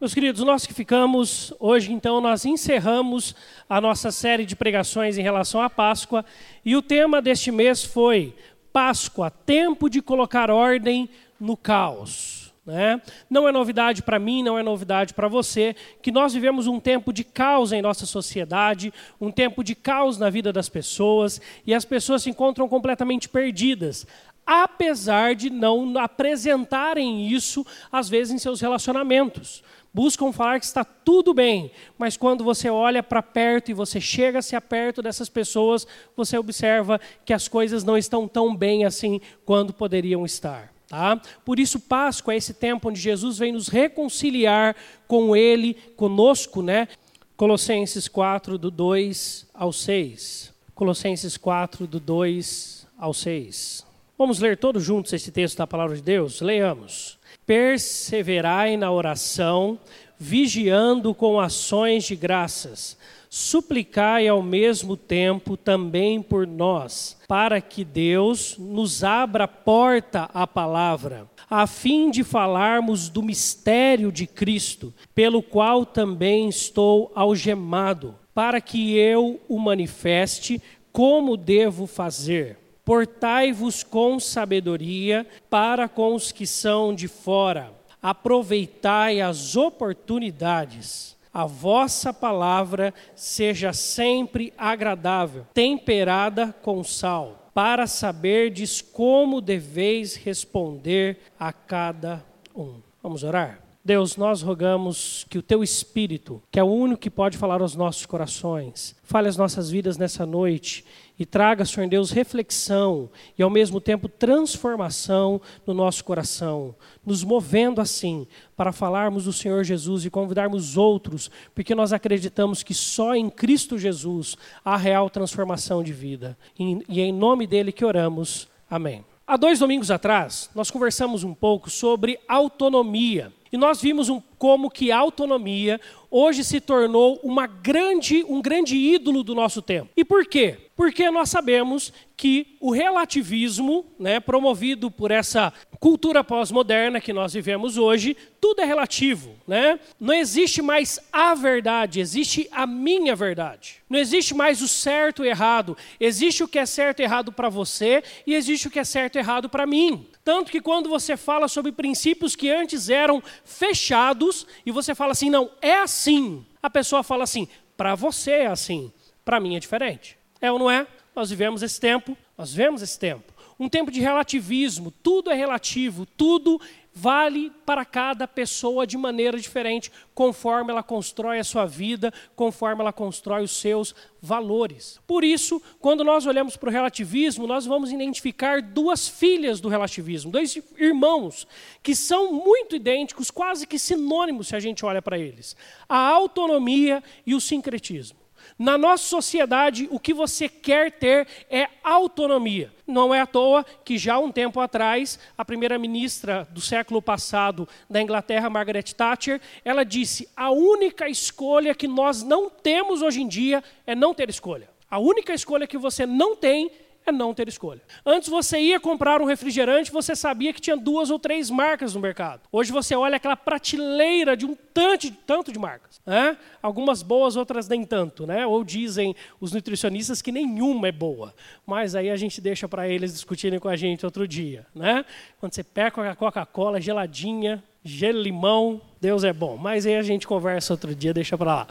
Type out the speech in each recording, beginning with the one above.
Meus queridos, nós que ficamos, hoje então nós encerramos a nossa série de pregações em relação à Páscoa, e o tema deste mês foi Páscoa, tempo de colocar ordem no caos. Né? Não é novidade para mim, não é novidade para você, que nós vivemos um tempo de caos em nossa sociedade, um tempo de caos na vida das pessoas, e as pessoas se encontram completamente perdidas apesar de não apresentarem isso, às vezes, em seus relacionamentos buscam falar que está tudo bem, mas quando você olha para perto e você chega-se a perto dessas pessoas, você observa que as coisas não estão tão bem assim quando poderiam estar. Tá? Por isso, Páscoa é esse tempo onde Jesus vem nos reconciliar com Ele, conosco, né? Colossenses 4, do 2 ao 6. Colossenses 4, do 2 ao 6. Vamos ler todos juntos esse texto da palavra de Deus? Leiamos perseverai na oração, vigiando com ações de graças. Suplicai ao mesmo tempo também por nós, para que Deus nos abra porta à palavra, a fim de falarmos do mistério de Cristo, pelo qual também estou algemado, para que eu o manifeste como devo fazer Portai-vos com sabedoria para com os que são de fora. Aproveitai as oportunidades. A vossa palavra seja sempre agradável, temperada com sal, para saberdes como deveis responder a cada um. Vamos orar? Deus, nós rogamos que o teu Espírito, que é o único que pode falar aos nossos corações, fale as nossas vidas nessa noite e traga, Senhor Deus, reflexão e ao mesmo tempo transformação no nosso coração, nos movendo assim para falarmos do Senhor Jesus e convidarmos outros, porque nós acreditamos que só em Cristo Jesus há real transformação de vida. E em nome dele que oramos. Amém. Há dois domingos atrás, nós conversamos um pouco sobre autonomia. E nós vimos um, como que a autonomia hoje se tornou uma grande, um grande ídolo do nosso tempo. E por quê? Porque nós sabemos que o relativismo, né, promovido por essa cultura pós-moderna que nós vivemos hoje, tudo é relativo, né? Não existe mais a verdade, existe a minha verdade. Não existe mais o certo e errado, existe o que é certo e errado para você e existe o que é certo e errado para mim. Tanto que quando você fala sobre princípios que antes eram fechados e você fala assim, não, é assim. A pessoa fala assim, para você é assim, para mim é diferente. É ou não é? Nós vivemos esse tempo, nós vemos esse tempo. Um tempo de relativismo, tudo é relativo, tudo vale para cada pessoa de maneira diferente, conforme ela constrói a sua vida, conforme ela constrói os seus valores. Por isso, quando nós olhamos para o relativismo, nós vamos identificar duas filhas do relativismo, dois irmãos que são muito idênticos, quase que sinônimos se a gente olha para eles: a autonomia e o sincretismo. Na nossa sociedade, o que você quer ter é autonomia. Não é à toa que já um tempo atrás, a primeira-ministra do século passado da Inglaterra, Margaret Thatcher, ela disse: "A única escolha que nós não temos hoje em dia é não ter escolha. A única escolha que você não tem é não ter escolha. Antes você ia comprar um refrigerante, você sabia que tinha duas ou três marcas no mercado. Hoje você olha aquela prateleira de um tanto, tanto de marcas. Né? Algumas boas, outras nem tanto. Né? Ou dizem os nutricionistas que nenhuma é boa. Mas aí a gente deixa para eles discutirem com a gente outro dia. Né? Quando você pega a Coca-Cola geladinha, gelo limão, Deus é bom. Mas aí a gente conversa outro dia, deixa para lá.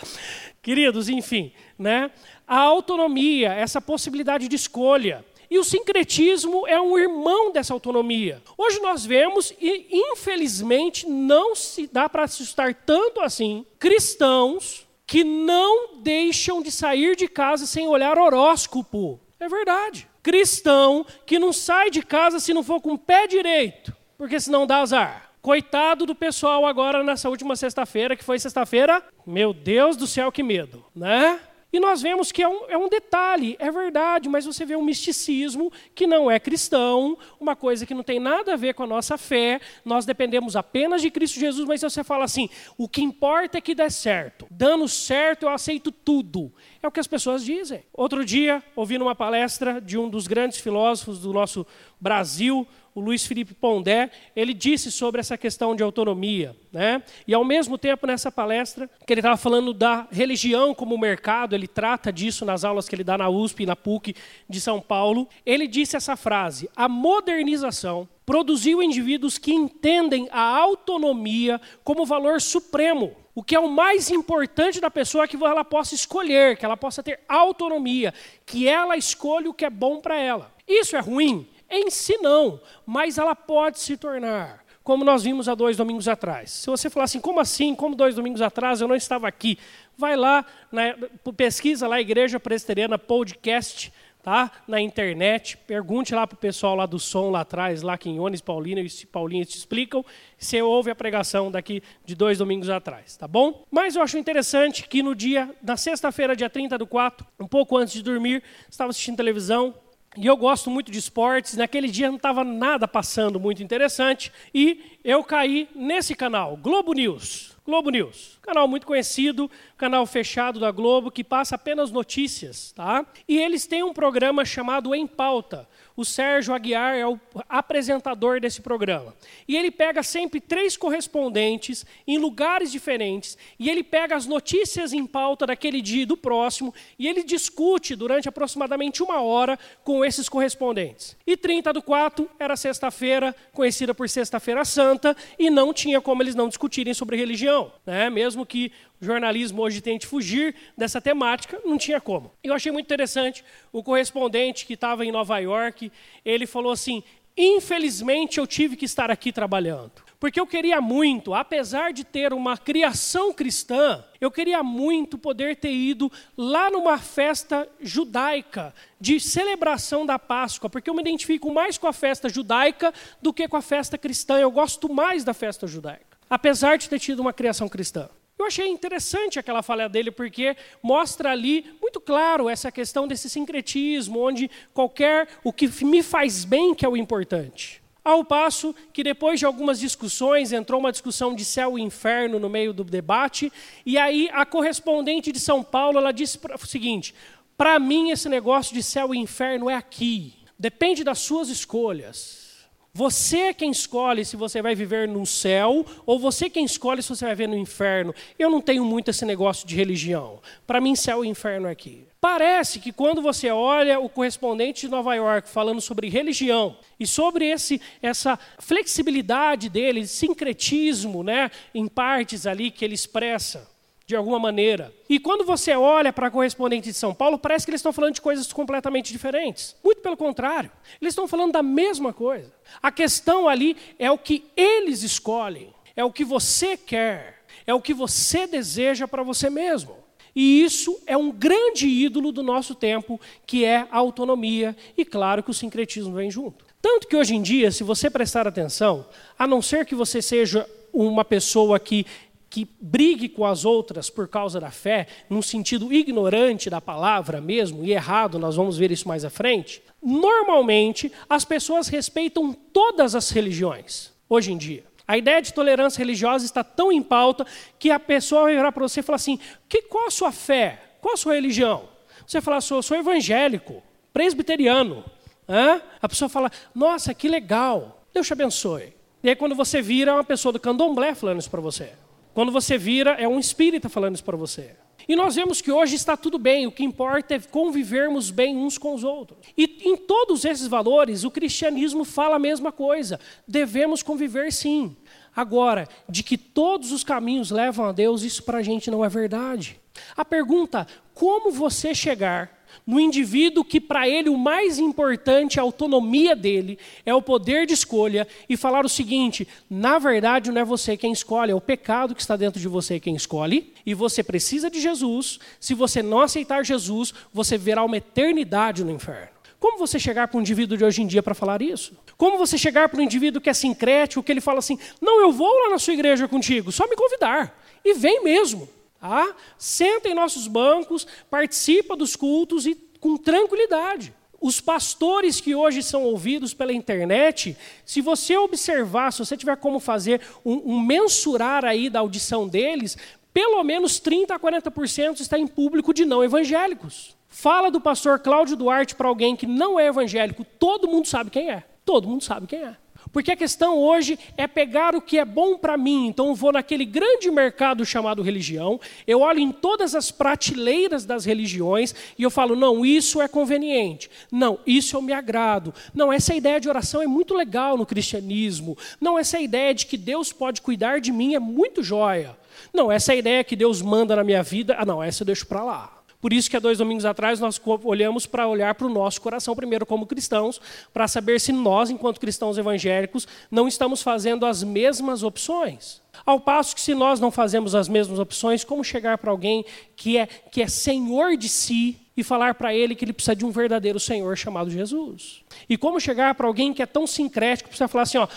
Queridos, enfim, né? A autonomia, essa possibilidade de escolha, e o sincretismo é um irmão dessa autonomia. Hoje nós vemos, e infelizmente não se dá para assustar tanto assim, cristãos que não deixam de sair de casa sem olhar horóscopo. É verdade. Cristão que não sai de casa se não for com o pé direito, porque senão dá azar. Coitado do pessoal agora nessa última sexta-feira, que foi sexta-feira, meu Deus do céu, que medo, né? E nós vemos que é um, é um detalhe, é verdade, mas você vê um misticismo que não é cristão, uma coisa que não tem nada a ver com a nossa fé, nós dependemos apenas de Cristo Jesus, mas você fala assim: o que importa é que dê certo, dando certo eu aceito tudo. É o que as pessoas dizem. Outro dia, ouvindo uma palestra de um dos grandes filósofos do nosso Brasil, o Luiz Felipe Pondé, ele disse sobre essa questão de autonomia. Né? E ao mesmo tempo, nessa palestra, que ele estava falando da religião como mercado, ele trata disso nas aulas que ele dá na USP e na PUC de São Paulo, ele disse essa frase: a modernização produziu indivíduos que entendem a autonomia como valor supremo. O que é o mais importante da pessoa é que ela possa escolher, que ela possa ter autonomia, que ela escolha o que é bom para ela. Isso é ruim? Em si não, mas ela pode se tornar como nós vimos há dois domingos atrás. Se você falar assim, como assim? Como dois domingos atrás eu não estava aqui? Vai lá, na, pesquisa lá, Igreja Presbiteriana Podcast, tá? na internet, pergunte lá para o pessoal lá do som lá atrás, lá que em Ones Paulino e Paulinho te explicam, você ouve a pregação daqui de dois domingos atrás, tá bom? Mas eu acho interessante que no dia, na sexta-feira, dia 30 do 4, um pouco antes de dormir, estava assistindo televisão, e eu gosto muito de esportes. Naquele dia não estava nada passando muito interessante. E eu caí nesse canal, Globo News. Globo News, canal muito conhecido, canal fechado da Globo, que passa apenas notícias. Tá? E eles têm um programa chamado Em Pauta, o Sérgio Aguiar é o apresentador desse programa. E ele pega sempre três correspondentes em lugares diferentes, e ele pega as notícias em pauta daquele dia e do próximo, e ele discute durante aproximadamente uma hora com esses correspondentes. E 30 do 4 era sexta-feira, conhecida por Sexta-feira Santa, e não tinha como eles não discutirem sobre religião. Né? Mesmo que jornalismo hoje tente fugir dessa temática, não tinha como. Eu achei muito interessante o correspondente que estava em Nova York, ele falou assim: infelizmente eu tive que estar aqui trabalhando. Porque eu queria muito, apesar de ter uma criação cristã, eu queria muito poder ter ido lá numa festa judaica, de celebração da Páscoa, porque eu me identifico mais com a festa judaica do que com a festa cristã. Eu gosto mais da festa judaica, apesar de ter tido uma criação cristã. Eu achei interessante aquela fala dele, porque mostra ali muito claro essa questão desse sincretismo, onde qualquer o que me faz bem que é o importante. Ao passo que depois de algumas discussões, entrou uma discussão de céu e inferno no meio do debate, e aí a correspondente de São Paulo, ela disse o seguinte: "Para mim esse negócio de céu e inferno é aqui. Depende das suas escolhas. Você é quem escolhe se você vai viver no céu ou você é quem escolhe se você vai viver no inferno. Eu não tenho muito esse negócio de religião. Para mim, céu e inferno é aqui. Parece que quando você olha o correspondente de Nova York falando sobre religião e sobre esse, essa flexibilidade dele, sincretismo né, em partes ali que ele expressa, de alguma maneira. E quando você olha para a correspondente de São Paulo, parece que eles estão falando de coisas completamente diferentes. Muito pelo contrário, eles estão falando da mesma coisa. A questão ali é o que eles escolhem, é o que você quer, é o que você deseja para você mesmo. E isso é um grande ídolo do nosso tempo, que é a autonomia, e claro que o sincretismo vem junto. Tanto que hoje em dia, se você prestar atenção, a não ser que você seja uma pessoa que que brigue com as outras por causa da fé, num sentido ignorante da palavra mesmo, e errado, nós vamos ver isso mais à frente, normalmente as pessoas respeitam todas as religiões, hoje em dia. A ideia de tolerância religiosa está tão em pauta que a pessoa vai virar para você e falar assim: que, qual a sua fé? Qual a sua religião? Você fala, sou, sou evangélico, presbiteriano. Hã? A pessoa fala, nossa, que legal, Deus te abençoe. E aí, quando você vira, uma pessoa do candomblé falando isso para você. Quando você vira, é um espírita falando isso para você. E nós vemos que hoje está tudo bem, o que importa é convivermos bem uns com os outros. E em todos esses valores, o cristianismo fala a mesma coisa. Devemos conviver sim. Agora, de que todos os caminhos levam a Deus, isso para a gente não é verdade. A pergunta: como você chegar no indivíduo que para ele o mais importante a autonomia dele, é o poder de escolha, e falar o seguinte: na verdade não é você quem escolhe, é o pecado que está dentro de você quem escolhe, e você precisa de Jesus. Se você não aceitar Jesus, você verá uma eternidade no inferno. Como você chegar para um indivíduo de hoje em dia para falar isso? Como você chegar para um indivíduo que é sincrético, que ele fala assim: não, eu vou lá na sua igreja contigo, só me convidar. E vem mesmo. Tá? Senta em nossos bancos, participa dos cultos e com tranquilidade. Os pastores que hoje são ouvidos pela internet, se você observar, se você tiver como fazer um, um mensurar aí da audição deles, pelo menos 30 a 40% está em público de não evangélicos. Fala do pastor Cláudio Duarte para alguém que não é evangélico, todo mundo sabe quem é. Todo mundo sabe quem é. Porque a questão hoje é pegar o que é bom para mim. Então eu vou naquele grande mercado chamado religião, eu olho em todas as prateleiras das religiões e eu falo: não, isso é conveniente. Não, isso eu me agrado. Não, essa ideia de oração é muito legal no cristianismo. Não, essa ideia de que Deus pode cuidar de mim é muito joia. Não, essa ideia que Deus manda na minha vida, ah, não, essa eu deixo para lá. Por isso que há dois domingos atrás nós olhamos para olhar para o nosso coração primeiro como cristãos, para saber se nós, enquanto cristãos evangélicos, não estamos fazendo as mesmas opções. Ao passo que se nós não fazemos as mesmas opções, como chegar para alguém que é, que é senhor de si e falar para ele que ele precisa de um verdadeiro Senhor chamado Jesus? E como chegar para alguém que é tão sincrético, precisa falar assim, ó,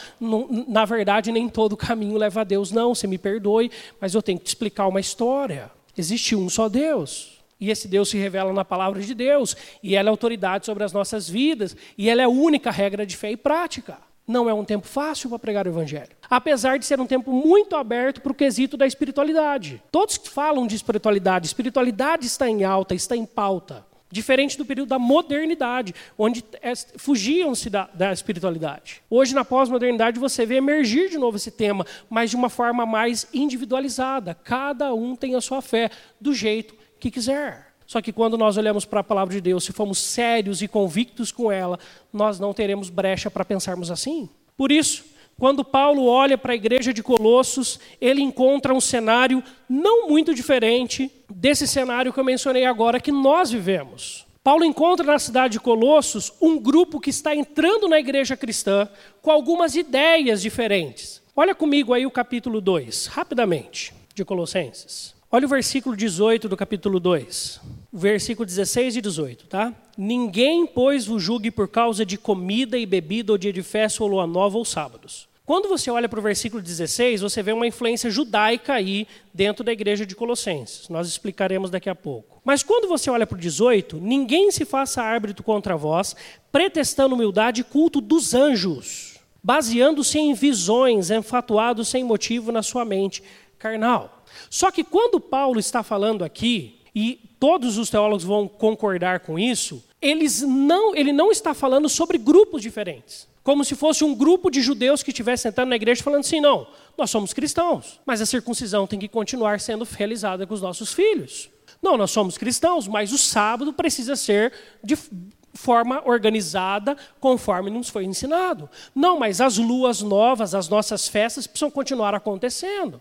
na verdade nem todo caminho leva a Deus, não, você me perdoe, mas eu tenho que te explicar uma história. Existe um só Deus. E esse Deus se revela na palavra de Deus, e ela é autoridade sobre as nossas vidas, e ela é a única regra de fé e prática. Não é um tempo fácil para pregar o Evangelho. Apesar de ser um tempo muito aberto para o quesito da espiritualidade. Todos falam de espiritualidade, espiritualidade está em alta, está em pauta. Diferente do período da modernidade, onde é, fugiam-se da, da espiritualidade. Hoje, na pós-modernidade, você vê emergir de novo esse tema, mas de uma forma mais individualizada. Cada um tem a sua fé, do jeito que quiser. Só que quando nós olhamos para a palavra de Deus, se formos sérios e convictos com ela, nós não teremos brecha para pensarmos assim. Por isso, quando Paulo olha para a igreja de Colossos, ele encontra um cenário não muito diferente desse cenário que eu mencionei agora que nós vivemos. Paulo encontra na cidade de Colossos um grupo que está entrando na igreja cristã com algumas ideias diferentes. Olha comigo aí o capítulo 2, rapidamente, de Colossenses. Olha o versículo 18 do capítulo 2. Versículo 16 e 18, tá? Ninguém, pois, vos julgue por causa de comida e bebida, ou dia de festa, ou lua nova, ou sábados. Quando você olha para o versículo 16, você vê uma influência judaica aí dentro da igreja de Colossenses. Nós explicaremos daqui a pouco. Mas quando você olha para o 18, ninguém se faça árbitro contra vós, pretestando humildade e culto dos anjos, baseando-se em visões, enfatuados sem motivo na sua mente carnal. Só que quando Paulo está falando aqui, e todos os teólogos vão concordar com isso, eles não, ele não está falando sobre grupos diferentes. Como se fosse um grupo de judeus que estivesse sentando na igreja falando assim: não, nós somos cristãos, mas a circuncisão tem que continuar sendo realizada com os nossos filhos. Não, nós somos cristãos, mas o sábado precisa ser de forma organizada, conforme nos foi ensinado. Não, mas as luas novas, as nossas festas precisam continuar acontecendo.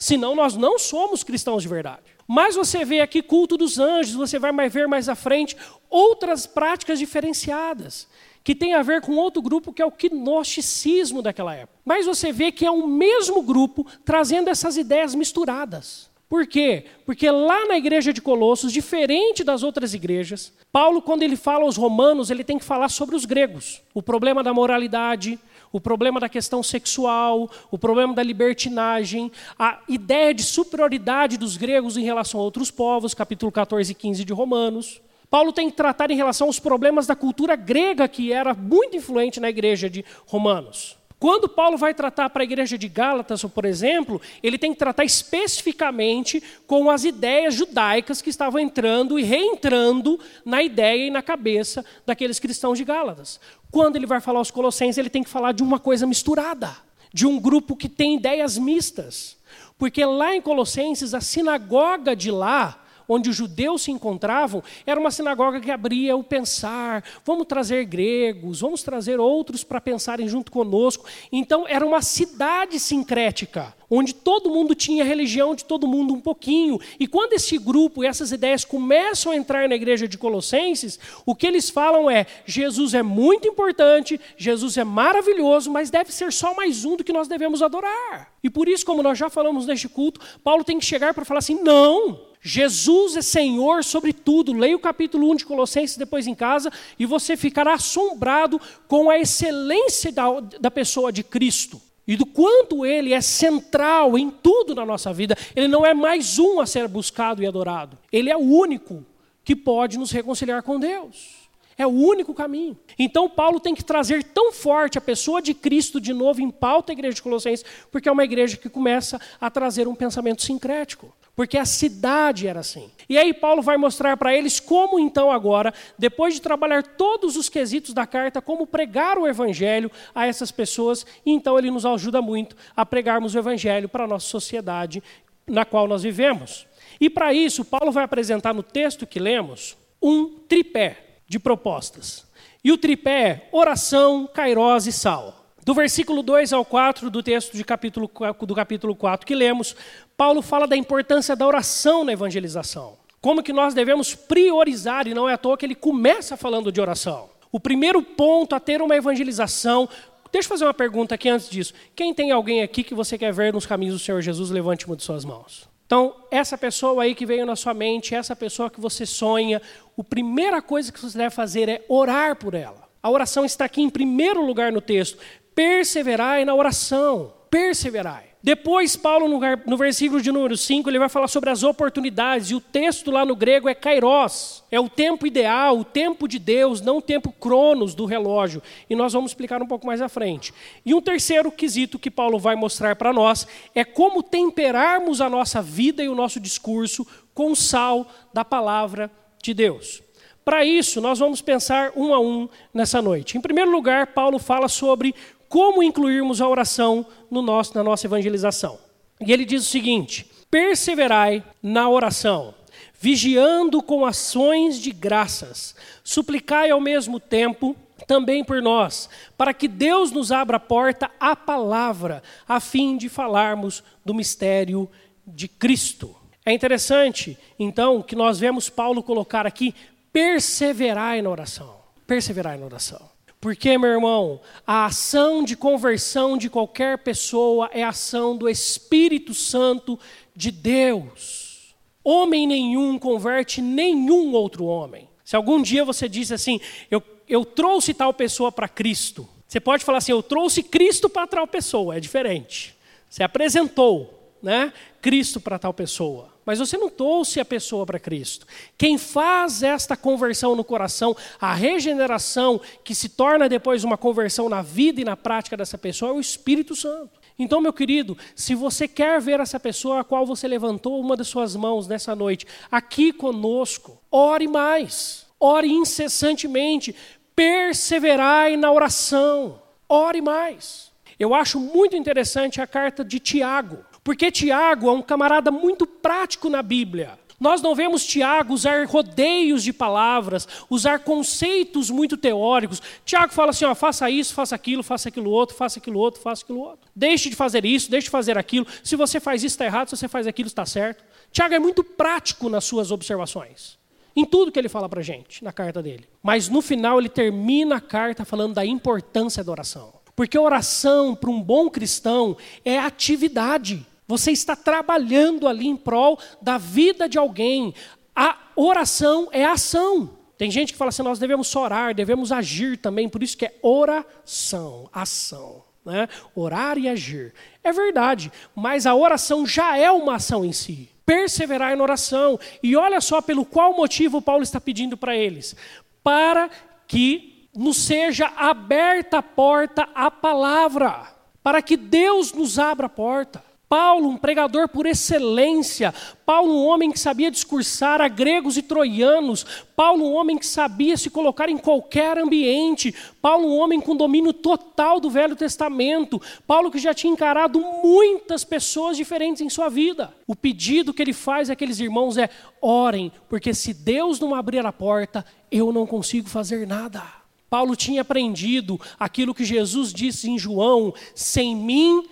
Senão nós não somos cristãos de verdade. Mas você vê aqui culto dos anjos, você vai ver mais à frente outras práticas diferenciadas, que tem a ver com outro grupo que é o gnosticismo daquela época. Mas você vê que é o mesmo grupo trazendo essas ideias misturadas. Por quê? Porque lá na igreja de Colossos, diferente das outras igrejas, Paulo, quando ele fala aos romanos, ele tem que falar sobre os gregos. O problema da moralidade, o problema da questão sexual, o problema da libertinagem, a ideia de superioridade dos gregos em relação a outros povos, capítulo 14 e 15 de Romanos. Paulo tem que tratar em relação aos problemas da cultura grega que era muito influente na igreja de Romanos. Quando Paulo vai tratar para a igreja de Gálatas, por exemplo, ele tem que tratar especificamente com as ideias judaicas que estavam entrando e reentrando na ideia e na cabeça daqueles cristãos de Gálatas. Quando ele vai falar aos Colossenses, ele tem que falar de uma coisa misturada, de um grupo que tem ideias mistas. Porque lá em Colossenses, a sinagoga de lá, onde os judeus se encontravam, era uma sinagoga que abria o pensar, vamos trazer gregos, vamos trazer outros para pensarem junto conosco. Então, era uma cidade sincrética, onde todo mundo tinha religião de todo mundo um pouquinho. E quando esse grupo e essas ideias começam a entrar na igreja de Colossenses, o que eles falam é: Jesus é muito importante, Jesus é maravilhoso, mas deve ser só mais um do que nós devemos adorar. E por isso, como nós já falamos neste culto, Paulo tem que chegar para falar assim: não. Jesus é Senhor sobre tudo. Leia o capítulo 1 de Colossenses depois em casa e você ficará assombrado com a excelência da, da pessoa de Cristo e do quanto ele é central em tudo na nossa vida. Ele não é mais um a ser buscado e adorado. Ele é o único que pode nos reconciliar com Deus. É o único caminho. Então, Paulo tem que trazer tão forte a pessoa de Cristo de novo em pauta a igreja de Colossenses, porque é uma igreja que começa a trazer um pensamento sincrético. Porque a cidade era assim. E aí Paulo vai mostrar para eles como então agora, depois de trabalhar todos os quesitos da carta, como pregar o evangelho a essas pessoas, e então ele nos ajuda muito a pregarmos o evangelho para a nossa sociedade na qual nós vivemos. E para isso, Paulo vai apresentar no texto que lemos um tripé de propostas. E o tripé é oração, kairós e sal. Do versículo 2 ao 4 do texto de capítulo, do capítulo 4 que lemos, Paulo fala da importância da oração na evangelização. Como que nós devemos priorizar, e não é à toa que ele começa falando de oração. O primeiro ponto a ter uma evangelização. Deixa eu fazer uma pergunta aqui antes disso. Quem tem alguém aqui que você quer ver nos caminhos do Senhor Jesus, levante uma de suas mãos. Então, essa pessoa aí que veio na sua mente, essa pessoa que você sonha, a primeira coisa que você deve fazer é orar por ela. A oração está aqui em primeiro lugar no texto. Perseverai na oração. Perseverai. Depois, Paulo, no, versículo de número 5, ele vai falar sobre as oportunidades, e o texto lá no grego é kairos, é o tempo ideal, o tempo de Deus, não o tempo cronos do relógio. E nós vamos explicar um pouco mais à frente. E um terceiro quesito que Paulo vai mostrar para nós é como temperarmos a nossa vida e o nosso discurso com o sal da palavra de Deus. Para isso, nós vamos pensar um a um nessa noite. Em primeiro lugar, Paulo fala sobre como incluirmos a oração no nosso, na nossa evangelização. E ele diz o seguinte: perseverai na oração, vigiando com ações de graças, suplicai ao mesmo tempo também por nós, para que Deus nos abra a porta à palavra, a fim de falarmos do mistério de Cristo. É interessante, então, que nós vemos Paulo colocar aqui: perseverai na oração. Perseverai na oração. Porque, meu irmão, a ação de conversão de qualquer pessoa é ação do Espírito Santo de Deus. Homem nenhum converte nenhum outro homem. Se algum dia você disse assim, eu, eu trouxe tal pessoa para Cristo, você pode falar assim, eu trouxe Cristo para tal pessoa, é diferente. Você apresentou né, Cristo para tal pessoa mas você não trouxe a pessoa para Cristo. Quem faz esta conversão no coração, a regeneração que se torna depois uma conversão na vida e na prática dessa pessoa é o Espírito Santo. Então, meu querido, se você quer ver essa pessoa a qual você levantou uma das suas mãos nessa noite, aqui conosco, ore mais, ore incessantemente, perseverai na oração, ore mais. Eu acho muito interessante a carta de Tiago. Porque Tiago é um camarada muito prático na Bíblia. Nós não vemos Tiago usar rodeios de palavras, usar conceitos muito teóricos. Tiago fala assim: ó, faça isso, faça aquilo, faça aquilo outro, faça aquilo outro, faça aquilo outro. Deixe de fazer isso, deixe de fazer aquilo. Se você faz isso, está errado. Se você faz aquilo, está certo. Tiago é muito prático nas suas observações. Em tudo que ele fala para gente, na carta dele. Mas no final ele termina a carta falando da importância da oração. Porque oração, para um bom cristão, é atividade. Você está trabalhando ali em prol da vida de alguém. A oração é ação. Tem gente que fala assim: nós devemos orar, devemos agir também, por isso que é oração, ação. Né? Orar e agir. É verdade, mas a oração já é uma ação em si. Perseverar na oração. E olha só pelo qual motivo Paulo está pedindo para eles: para que nos seja aberta a porta à palavra, para que Deus nos abra a porta. Paulo, um pregador por excelência. Paulo, um homem que sabia discursar a gregos e troianos. Paulo, um homem que sabia se colocar em qualquer ambiente. Paulo, um homem com domínio total do Velho Testamento. Paulo, que já tinha encarado muitas pessoas diferentes em sua vida. O pedido que ele faz àqueles irmãos é: orem, porque se Deus não abrir a porta, eu não consigo fazer nada. Paulo tinha aprendido aquilo que Jesus disse em João: sem mim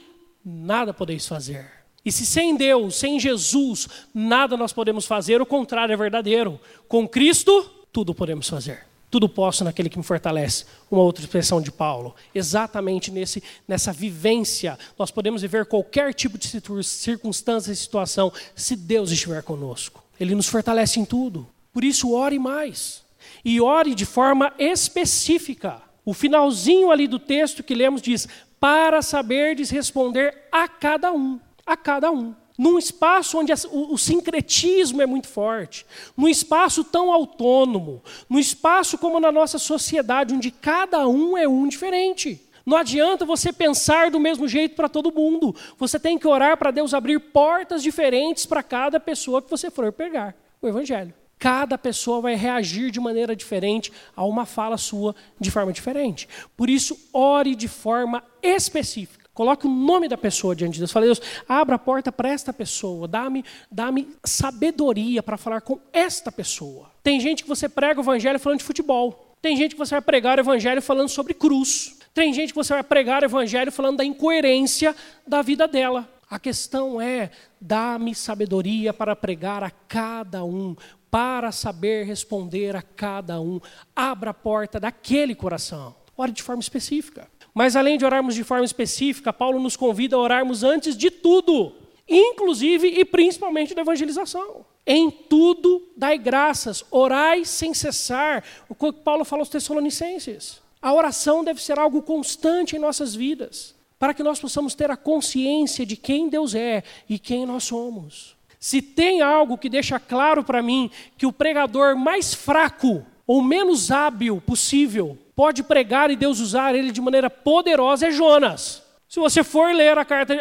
nada podeis fazer. E se sem Deus, sem Jesus, nada nós podemos fazer, o contrário é verdadeiro. Com Cristo, tudo podemos fazer. Tudo posso naquele que me fortalece. Uma outra expressão de Paulo. Exatamente nesse, nessa vivência, nós podemos viver qualquer tipo de circunstância e situação, se Deus estiver conosco. Ele nos fortalece em tudo. Por isso, ore mais. E ore de forma específica. O finalzinho ali do texto que lemos diz: para saberdes responder a cada um, a cada um. Num espaço onde o, sincretismo é muito forte, num espaço tão autônomo, num espaço como na nossa sociedade, onde cada um é um diferente. Não adianta você pensar do mesmo jeito para todo mundo. Você tem que orar para Deus abrir portas diferentes para cada pessoa que você for pegar o Evangelho. Cada pessoa vai reagir de maneira diferente a uma fala sua de forma diferente. Por isso, ore de forma específica. Coloque o nome da pessoa diante de Deus. Fale, Deus, abra a porta para esta pessoa. Dá-me dá sabedoria para falar com esta pessoa. Tem gente que você prega o evangelho falando de futebol. Tem gente que você vai pregar o evangelho falando sobre cruz. Tem gente que você vai pregar o evangelho falando da incoerência da vida dela. A questão é: dá-me sabedoria para pregar a cada um, para saber responder a cada um. Abra a porta daquele coração. Ore de forma específica. Mas além de orarmos de forma específica, Paulo nos convida a orarmos antes de tudo, inclusive e principalmente da evangelização. Em tudo dai graças, orai sem cessar. O que Paulo fala aos Tessalonicenses. A oração deve ser algo constante em nossas vidas, para que nós possamos ter a consciência de quem Deus é e quem nós somos. Se tem algo que deixa claro para mim que o pregador mais fraco ou menos hábil possível pode pregar e Deus usar ele de maneira poderosa é Jonas. Se você for ler a carta,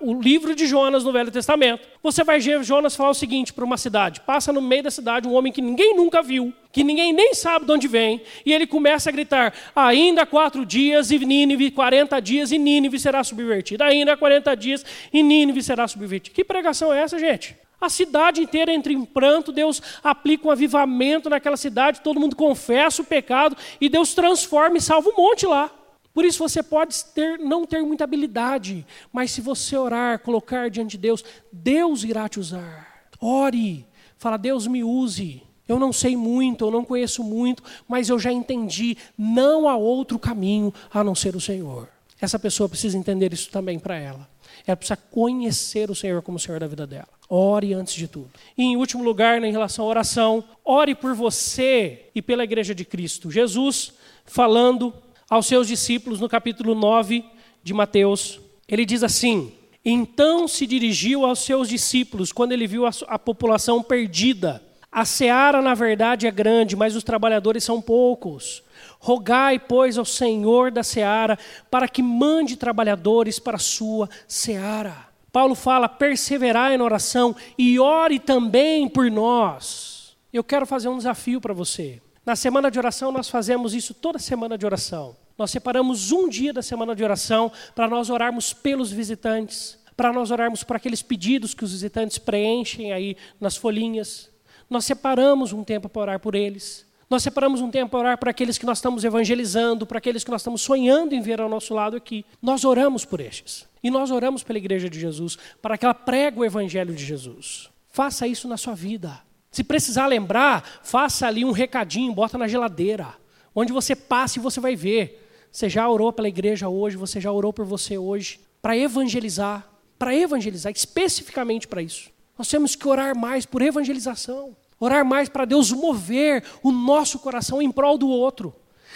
o livro de Jonas no Velho Testamento, você vai ver Jonas falar o seguinte para uma cidade: passa no meio da cidade um homem que ninguém nunca viu, que ninguém nem sabe de onde vem, e ele começa a gritar: ainda quatro dias e Nínive, quarenta dias e Nínive será subvertida. Ainda quarenta dias e Nínive será subvertida. Que pregação é essa, gente? A cidade inteira entra em pranto, Deus aplica um avivamento naquela cidade, todo mundo confessa o pecado e Deus transforma e salva um monte lá. Por isso você pode ter, não ter muita habilidade, mas se você orar, colocar diante de Deus, Deus irá te usar. Ore, fala, Deus me use. Eu não sei muito, eu não conheço muito, mas eu já entendi, não há outro caminho a não ser o Senhor. Essa pessoa precisa entender isso também para ela. Ela precisa conhecer o Senhor como o Senhor da vida dela. Ore antes de tudo. E em último lugar, em relação à oração, ore por você e pela igreja de Cristo. Jesus falando aos seus discípulos no capítulo 9 de Mateus, ele diz assim: Então se dirigiu aos seus discípulos quando ele viu a, a população perdida. A seara, na verdade, é grande, mas os trabalhadores são poucos. Rogai, pois, ao Senhor da seara para que mande trabalhadores para a sua seara. Paulo fala: perseverai na oração e ore também por nós. Eu quero fazer um desafio para você. Na semana de oração, nós fazemos isso toda semana de oração. Nós separamos um dia da semana de oração para nós orarmos pelos visitantes, para nós orarmos por aqueles pedidos que os visitantes preenchem aí nas folhinhas. Nós separamos um tempo para orar por eles. Nós separamos um tempo para orar para aqueles que nós estamos evangelizando, para aqueles que nós estamos sonhando em ver ao nosso lado aqui. Nós oramos por estes. E nós oramos pela igreja de Jesus, para que ela pregue o evangelho de Jesus. Faça isso na sua vida. Se precisar lembrar, faça ali um recadinho, bota na geladeira. Onde você passe, você vai ver. Você já orou pela igreja hoje, você já orou por você hoje, para evangelizar, para evangelizar, especificamente para isso. Nós temos que orar mais por evangelização. Orar mais para Deus mover o nosso coração em prol do outro.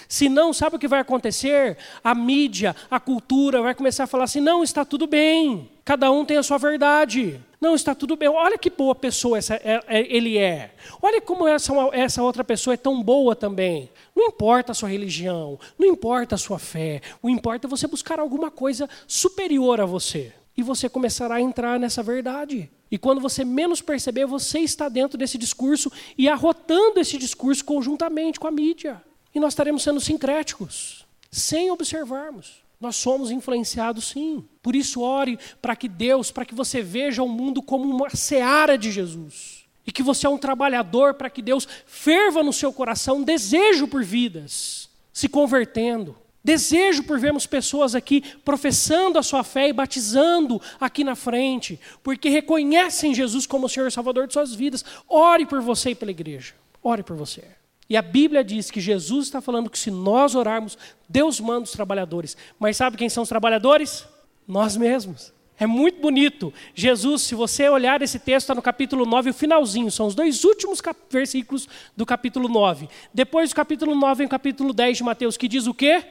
Se não, sabe o que vai acontecer? A mídia, a cultura vai começar a falar assim: não, está tudo bem, cada um tem a sua verdade. Não, está tudo bem. Olha que boa pessoa essa, é, é, ele é. Olha como essa, essa outra pessoa é tão boa também. Não importa a sua religião, não importa a sua fé, o importa é você buscar alguma coisa superior a você. E você começará a entrar nessa verdade. E quando você menos perceber, você está dentro desse discurso e arrotando esse discurso conjuntamente com a mídia. E nós estaremos sendo sincréticos, sem observarmos. Nós somos influenciados sim. Por isso, ore para que Deus, para que você veja o mundo como uma seara de Jesus. E que você é um trabalhador para que Deus ferva no seu coração desejo por vidas, se convertendo, Desejo por vermos pessoas aqui professando a sua fé e batizando aqui na frente, porque reconhecem Jesus como o Senhor e Salvador de suas vidas. Ore por você e pela igreja. Ore por você. E a Bíblia diz que Jesus está falando que se nós orarmos, Deus manda os trabalhadores. Mas sabe quem são os trabalhadores? Nós mesmos. É muito bonito. Jesus, se você olhar esse texto, está no capítulo 9, o finalzinho, são os dois últimos versículos do capítulo 9. Depois do capítulo 9 vem o capítulo 10 de Mateus, que diz o quê?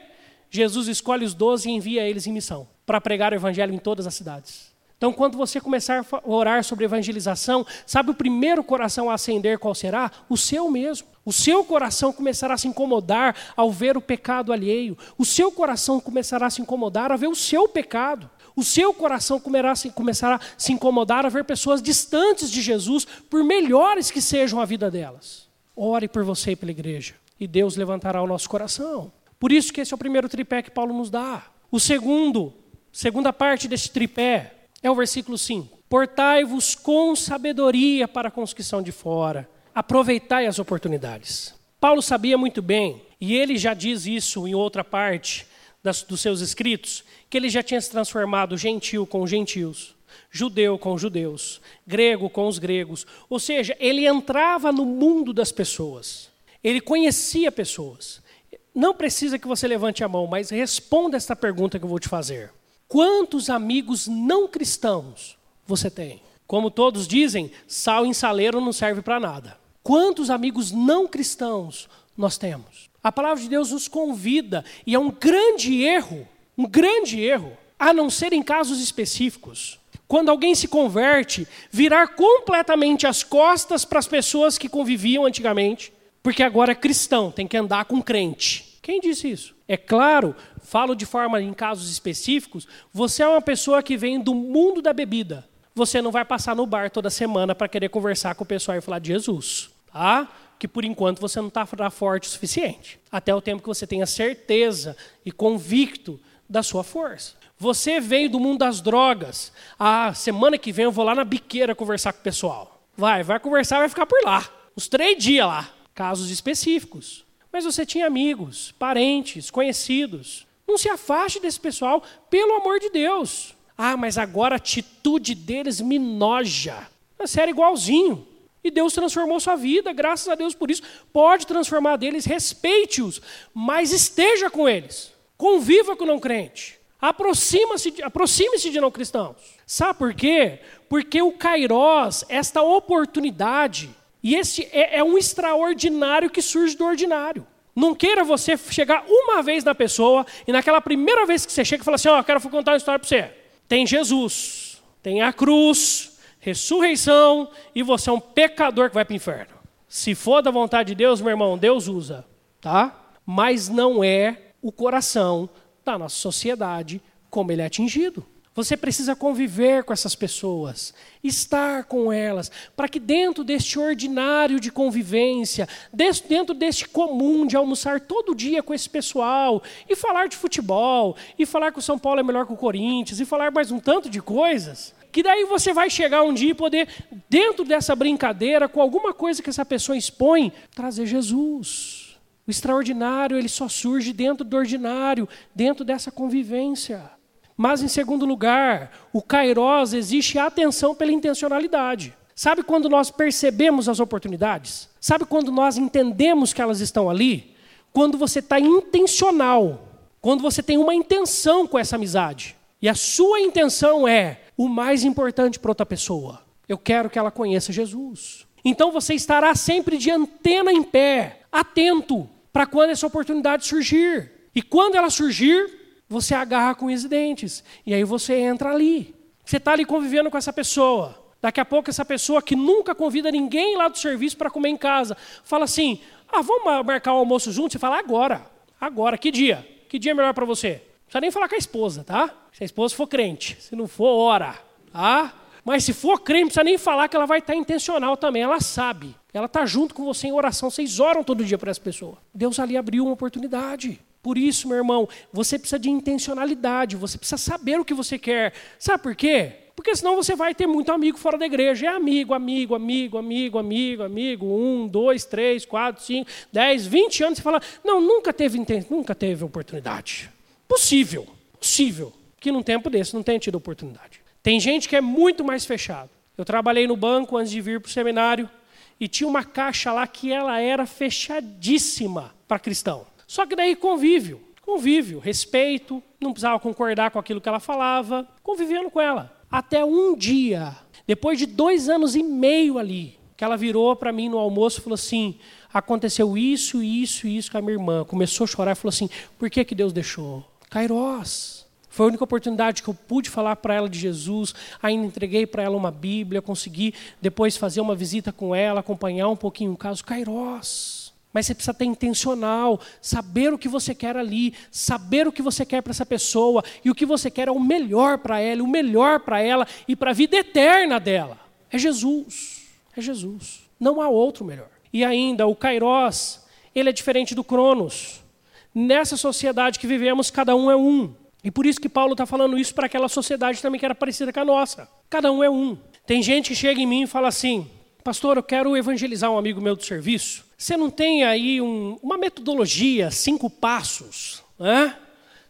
Jesus escolhe os doze e envia eles em missão para pregar o evangelho em todas as cidades. Então, quando você começar a orar sobre evangelização, sabe o primeiro coração a acender qual será? O seu mesmo. O seu coração começará a se incomodar ao ver o pecado alheio. O seu coração começará a se incomodar a ver o seu pecado. O seu coração começará a se incomodar a ver pessoas distantes de Jesus, por melhores que sejam a vida delas. Ore por você e pela igreja, e Deus levantará o nosso coração. Por isso que esse é o primeiro tripé que Paulo nos dá. O segundo, segunda parte desse tripé, é o versículo 5. Portai-vos com sabedoria para a conscrição de fora aproveitai as oportunidades. Paulo sabia muito bem, e ele já diz isso em outra parte das, dos seus escritos, que ele já tinha se transformado gentil com gentios, judeu com judeus, grego com os gregos. Ou seja, ele entrava no mundo das pessoas, ele conhecia pessoas. Não precisa que você levante a mão, mas responda esta pergunta que eu vou te fazer. Quantos amigos não cristãos você tem? Como todos dizem, sal em saleiro não serve para nada. Quantos amigos não cristãos nós temos? A palavra de Deus nos convida, e é um grande erro, um grande erro, a não ser em casos específicos. Quando alguém se converte, virar completamente as costas para as pessoas que conviviam antigamente, porque agora é cristão, tem que andar com crente. Quem disse isso? É claro, falo de forma em casos específicos, você é uma pessoa que vem do mundo da bebida. Você não vai passar no bar toda semana para querer conversar com o pessoal e falar de Jesus tá? que por enquanto você não está forte o suficiente. Até o tempo que você tenha certeza e convicto da sua força. Você veio do mundo das drogas. Ah, semana que vem eu vou lá na biqueira conversar com o pessoal. Vai, vai conversar, vai ficar por lá. Uns três dias lá. Casos específicos. Mas você tinha amigos, parentes, conhecidos. Não se afaste desse pessoal, pelo amor de Deus. Ah, mas agora a atitude deles me noja. É sério, igualzinho. E Deus transformou sua vida, graças a Deus por isso. Pode transformar deles, respeite-os, mas esteja com eles. Conviva com o não crente. Aproxime-se aproxime de não cristãos. Sabe por quê? Porque o Kairós, esta oportunidade, e esse é, é um extraordinário que surge do ordinário. Não queira você chegar uma vez na pessoa e naquela primeira vez que você chega fala assim: Ó, oh, quero contar uma história para você. Tem Jesus, tem a cruz, ressurreição e você é um pecador que vai para o inferno. Se for da vontade de Deus, meu irmão, Deus usa, tá? Mas não é o coração da nossa sociedade como ele é atingido. Você precisa conviver com essas pessoas, estar com elas, para que dentro deste ordinário de convivência, dentro deste comum de almoçar todo dia com esse pessoal, e falar de futebol, e falar que o São Paulo é melhor que o Corinthians, e falar mais um tanto de coisas, que daí você vai chegar um dia e poder, dentro dessa brincadeira, com alguma coisa que essa pessoa expõe, trazer Jesus. O extraordinário, ele só surge dentro do ordinário, dentro dessa convivência. Mas, em segundo lugar, o kairós existe a atenção pela intencionalidade. Sabe quando nós percebemos as oportunidades? Sabe quando nós entendemos que elas estão ali? Quando você está intencional, quando você tem uma intenção com essa amizade. E a sua intenção é o mais importante para outra pessoa. Eu quero que ela conheça Jesus. Então você estará sempre de antena em pé, atento para quando essa oportunidade surgir. E quando ela surgir, você agarra com os dentes. E aí você entra ali. Você está ali convivendo com essa pessoa. Daqui a pouco, essa pessoa que nunca convida ninguém lá do serviço para comer em casa, fala assim: ah, vamos marcar o almoço junto? Você fala agora. Agora, que dia? Que dia é melhor para você? precisa nem falar com a esposa, tá? Se a esposa for crente. Se não for, ora. Tá? Mas se for crente, não precisa nem falar que ela vai estar intencional também. Ela sabe. Ela está junto com você em oração. Vocês oram todo dia para essa pessoa. Deus ali abriu uma oportunidade. Por isso, meu irmão, você precisa de intencionalidade. Você precisa saber o que você quer. Sabe por quê? Porque senão você vai ter muito amigo fora da igreja. É amigo, amigo, amigo, amigo, amigo, amigo. Um, dois, três, quatro, cinco, dez, vinte anos. Você fala, não, nunca teve, nunca teve oportunidade. Possível, possível que num tempo desse não tenha tido oportunidade. Tem gente que é muito mais fechado. Eu trabalhei no banco antes de vir para o seminário e tinha uma caixa lá que ela era fechadíssima para cristão. Só que daí convívio, convívio, respeito, não precisava concordar com aquilo que ela falava, convivendo com ela. Até um dia, depois de dois anos e meio ali, que ela virou para mim no almoço e falou assim: aconteceu isso, isso isso com a minha irmã. Começou a chorar e falou assim: por que, que Deus deixou? Kairos. Foi a única oportunidade que eu pude falar para ela de Jesus. Ainda entreguei para ela uma Bíblia, consegui depois fazer uma visita com ela, acompanhar um pouquinho o caso. Kairos. Mas você precisa ter intencional, saber o que você quer ali, saber o que você quer para essa pessoa, e o que você quer é o melhor para ela, o melhor para ela e para a vida eterna dela. É Jesus. É Jesus. Não há outro melhor. E ainda, o Kairos, ele é diferente do Cronos. Nessa sociedade que vivemos, cada um é um. E por isso que Paulo está falando isso para aquela sociedade também que era parecida com a nossa. Cada um é um. Tem gente que chega em mim e fala assim: Pastor, eu quero evangelizar um amigo meu do serviço. Você não tem aí um, uma metodologia, cinco passos, né?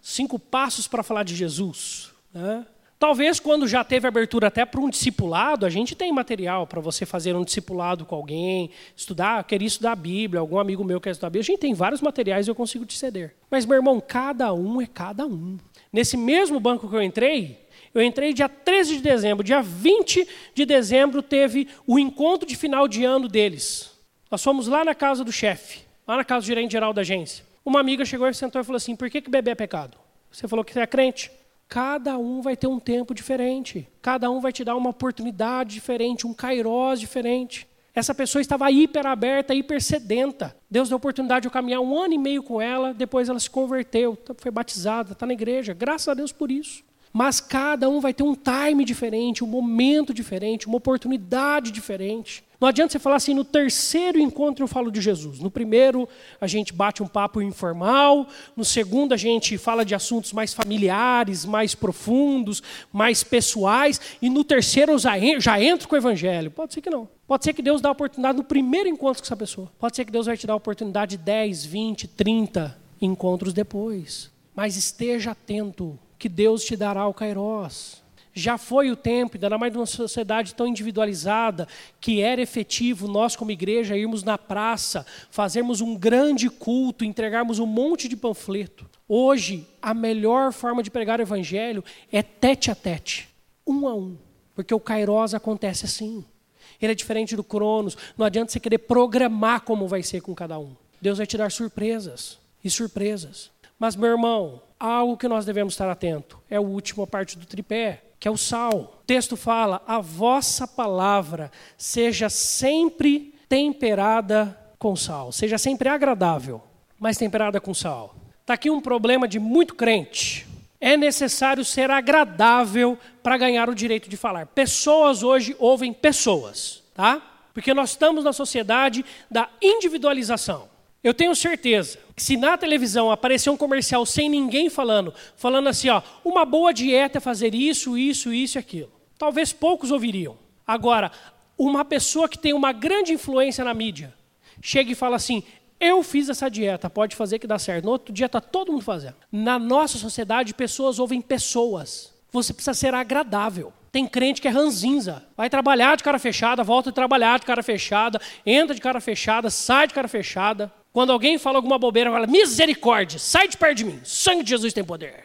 cinco passos para falar de Jesus? Né? Talvez quando já teve abertura até para um discipulado, a gente tem material para você fazer um discipulado com alguém, estudar, querer estudar a Bíblia, algum amigo meu quer estudar a Bíblia, a gente tem vários materiais e eu consigo te ceder. Mas, meu irmão, cada um é cada um. Nesse mesmo banco que eu entrei, eu entrei dia 13 de dezembro. Dia 20 de dezembro teve o encontro de final de ano deles. Nós fomos lá na casa do chefe, lá na casa do gerente geral da agência. Uma amiga chegou e sentou e falou assim: por que, que beber é pecado? Você falou que você é crente. Cada um vai ter um tempo diferente. Cada um vai te dar uma oportunidade diferente, um kairós diferente. Essa pessoa estava hiper aberta, hiper sedenta. Deus deu a oportunidade de eu caminhar um ano e meio com ela, depois ela se converteu, foi batizada, está na igreja. Graças a Deus por isso. Mas cada um vai ter um time diferente, um momento diferente, uma oportunidade diferente. Não adianta você falar assim, no terceiro encontro eu falo de Jesus. No primeiro a gente bate um papo informal, no segundo a gente fala de assuntos mais familiares, mais profundos, mais pessoais, e no terceiro eu já entro com o evangelho. Pode ser que não. Pode ser que Deus dá a oportunidade no primeiro encontro com essa pessoa. Pode ser que Deus vai te dar a oportunidade de 10, 20, 30 encontros depois. Mas esteja atento que Deus te dará o Kairos. Já foi o tempo, ainda mais numa sociedade tão individualizada, que era efetivo nós, como igreja, irmos na praça, fazermos um grande culto, entregarmos um monte de panfleto. Hoje, a melhor forma de pregar o evangelho é tete a tete, um a um, porque o Kairos acontece assim. Ele é diferente do Cronos, não adianta você querer programar como vai ser com cada um. Deus vai te dar surpresas e surpresas. Mas, meu irmão, algo que nós devemos estar atento é a última parte do tripé, que é o sal. O texto fala: a vossa palavra seja sempre temperada com sal, seja sempre agradável, mas temperada com sal. Está aqui um problema de muito crente. É necessário ser agradável para ganhar o direito de falar. Pessoas hoje ouvem pessoas, tá? Porque nós estamos na sociedade da individualização. Eu tenho certeza que se na televisão aparecer um comercial sem ninguém falando, falando assim, ó, uma boa dieta é fazer isso, isso, isso e aquilo. Talvez poucos ouviriam. Agora, uma pessoa que tem uma grande influência na mídia, chega e fala assim: eu fiz essa dieta, pode fazer que dá certo. No outro dia está todo mundo fazendo. Na nossa sociedade, pessoas ouvem pessoas. Você precisa ser agradável. Tem crente que é ranzinza. Vai trabalhar de cara fechada, volta a trabalhar de cara fechada, entra de cara fechada, sai de cara fechada. Quando alguém fala alguma bobeira, fala: misericórdia, sai de perto de mim, sangue de Jesus tem poder.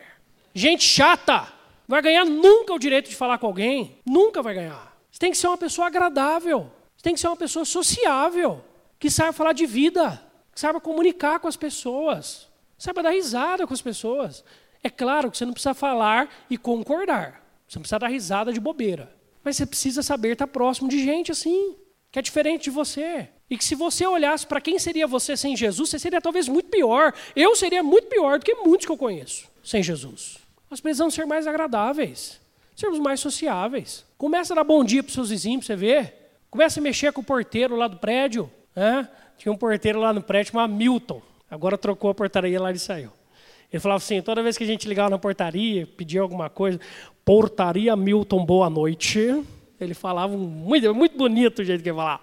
Gente chata, vai ganhar nunca o direito de falar com alguém, nunca vai ganhar. Você tem que ser uma pessoa agradável, você tem que ser uma pessoa sociável, que saiba falar de vida, saiba comunicar com as pessoas, saiba dar risada com as pessoas. É claro que você não precisa falar e concordar, você não precisa dar risada de bobeira, mas você precisa saber estar próximo de gente assim, que é diferente de você. E que se você olhasse para quem seria você sem Jesus, você seria talvez muito pior. Eu seria muito pior do que muitos que eu conheço sem Jesus. Nós precisamos ser mais agradáveis, sermos mais sociáveis. Começa a dar bom dia para os seus vizinhos, para você ver. Começa a mexer com o porteiro lá do prédio. Né? Tinha um porteiro lá no prédio chamado Milton. Agora trocou a portaria lá e saiu. Ele falava assim, toda vez que a gente ligava na portaria, pedia alguma coisa, portaria Milton, boa noite. Ele falava muito, muito bonito o jeito que ele falava.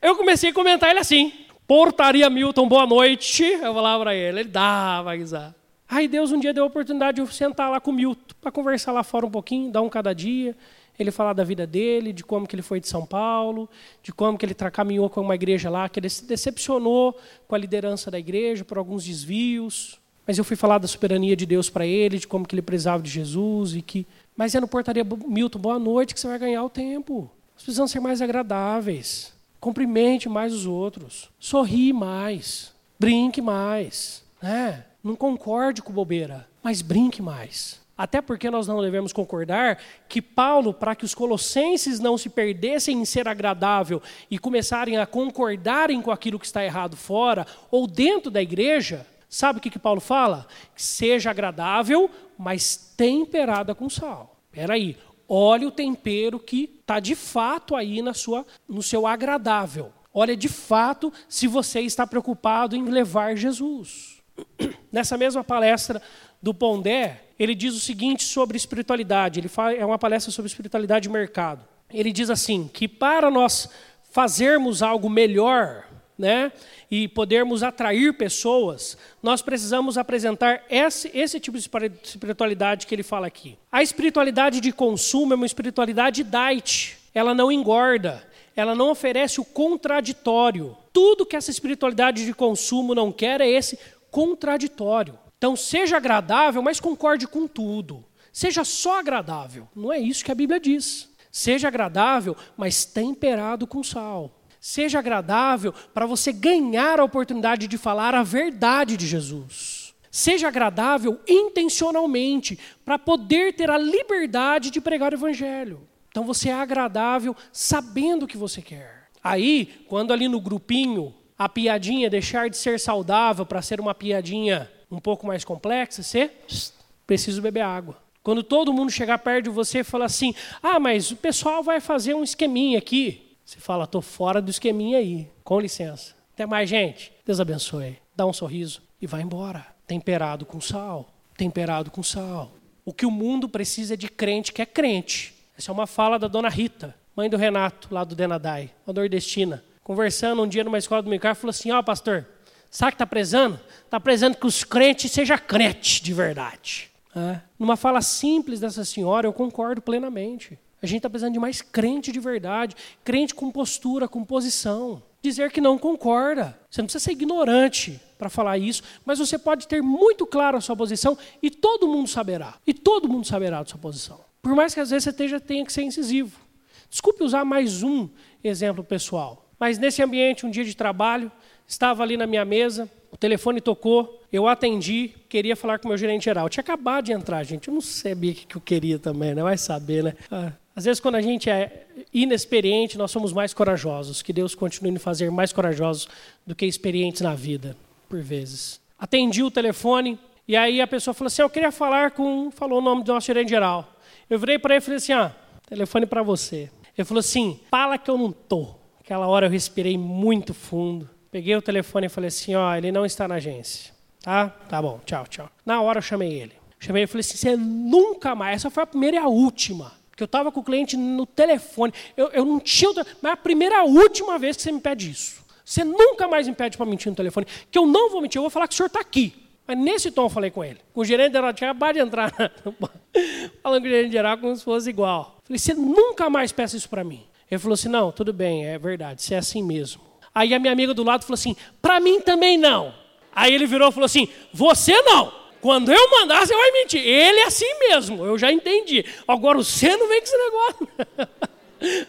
Eu comecei a comentar ele assim: Portaria Milton, boa noite. Eu falava para ele, ele dava risada. Aí Deus um dia deu a oportunidade de eu sentar lá com o Milton, para conversar lá fora um pouquinho, dar um cada dia. Ele falar da vida dele, de como que ele foi de São Paulo, de como que ele caminhou com uma igreja lá, que ele se decepcionou com a liderança da igreja por alguns desvios. Mas eu fui falar da soberania de Deus para ele, de como que ele precisava de Jesus e que mas é no portaria Milton, boa noite que você vai ganhar o tempo. Nós precisamos ser mais agradáveis. Cumprimente mais os outros. Sorri mais. Brinque mais. Né? Não concorde com bobeira, mas brinque mais. Até porque nós não devemos concordar que Paulo, para que os colossenses não se perdessem em ser agradável e começarem a concordarem com aquilo que está errado fora ou dentro da igreja, sabe o que, que Paulo fala? Que seja agradável, mas temperada com sal. Espera aí, olhe o tempero que está de fato aí na sua, no seu agradável. Olha de fato se você está preocupado em levar Jesus. Nessa mesma palestra do Pondé, ele diz o seguinte sobre espiritualidade. Ele fala, é uma palestra sobre espiritualidade e mercado. Ele diz assim que para nós fazermos algo melhor, né, e podermos atrair pessoas, nós precisamos apresentar esse, esse tipo de espiritualidade que ele fala aqui. A espiritualidade de consumo é uma espiritualidade diet. Ela não engorda, ela não oferece o contraditório. Tudo que essa espiritualidade de consumo não quer é esse contraditório. Então, seja agradável, mas concorde com tudo. Seja só agradável. Não é isso que a Bíblia diz. Seja agradável, mas temperado com sal. Seja agradável para você ganhar a oportunidade de falar a verdade de Jesus. Seja agradável intencionalmente para poder ter a liberdade de pregar o Evangelho. Então você é agradável sabendo o que você quer. Aí, quando ali no grupinho a piadinha deixar de ser saudável para ser uma piadinha um pouco mais complexa, você precisa beber água. Quando todo mundo chegar perto de você e falar assim: ah, mas o pessoal vai fazer um esqueminha aqui. Você fala: estou fora do esqueminha aí, com licença. Até mais, gente. Deus abençoe. Dá um sorriso e vai embora. Temperado com sal. Temperado com sal. O que o mundo precisa é de crente que é crente. Essa é uma fala da dona Rita, mãe do Renato, lá do Denadai, uma nordestina. Conversando um dia numa escola do militar, falou assim: Ó, oh, pastor, Sabe o que está prezando? Está prezando que os crentes sejam crentes de verdade. É. Numa fala simples dessa senhora, eu concordo plenamente. A gente está precisando de mais crente de verdade, crente com postura, com posição. Dizer que não concorda. Você não precisa ser ignorante para falar isso, mas você pode ter muito claro a sua posição e todo mundo saberá. E todo mundo saberá da sua posição. Por mais que às vezes você esteja, tenha que ser incisivo. Desculpe usar mais um exemplo pessoal, mas nesse ambiente, um dia de trabalho, Estava ali na minha mesa, o telefone tocou, eu atendi, queria falar com o meu gerente geral. Eu tinha acabado de entrar, gente. Eu não sabia o que eu queria também, né? Vai saber, né? Ah, às vezes, quando a gente é inexperiente, nós somos mais corajosos. Que Deus continue nos fazer mais corajosos do que experientes na vida, por vezes. Atendi o telefone, e aí a pessoa falou assim: Eu queria falar com. Falou o nome do nosso gerente geral. Eu virei para ele e falei assim: Ah, telefone para você. Ele falou assim: Fala que eu não tô. Aquela hora eu respirei muito fundo. Peguei o telefone e falei assim, ó, ele não está na agência. Tá? Tá bom, tchau, tchau. Na hora eu chamei ele. Chamei e falei assim, você nunca mais, essa foi a primeira e a última. Porque eu estava com o cliente no telefone. Eu, eu não tinha, mas é a primeira e a última vez que você me pede isso. Você nunca mais me pede para mentir no telefone. Que eu não vou mentir, eu vou falar que o senhor está aqui. Mas nesse tom eu falei com ele. Com o gerente geral, tinha acabado de entrar. Falando com o gerente geral como se fosse igual. Falei, você nunca mais peça isso para mim. Ele falou assim, não, tudo bem, é verdade, você é assim mesmo. Aí a minha amiga do lado falou assim: para mim também não. Aí ele virou e falou assim: você não. Quando eu mandar, você vai mentir. Ele é assim mesmo, eu já entendi. Agora você não vem com esse negócio.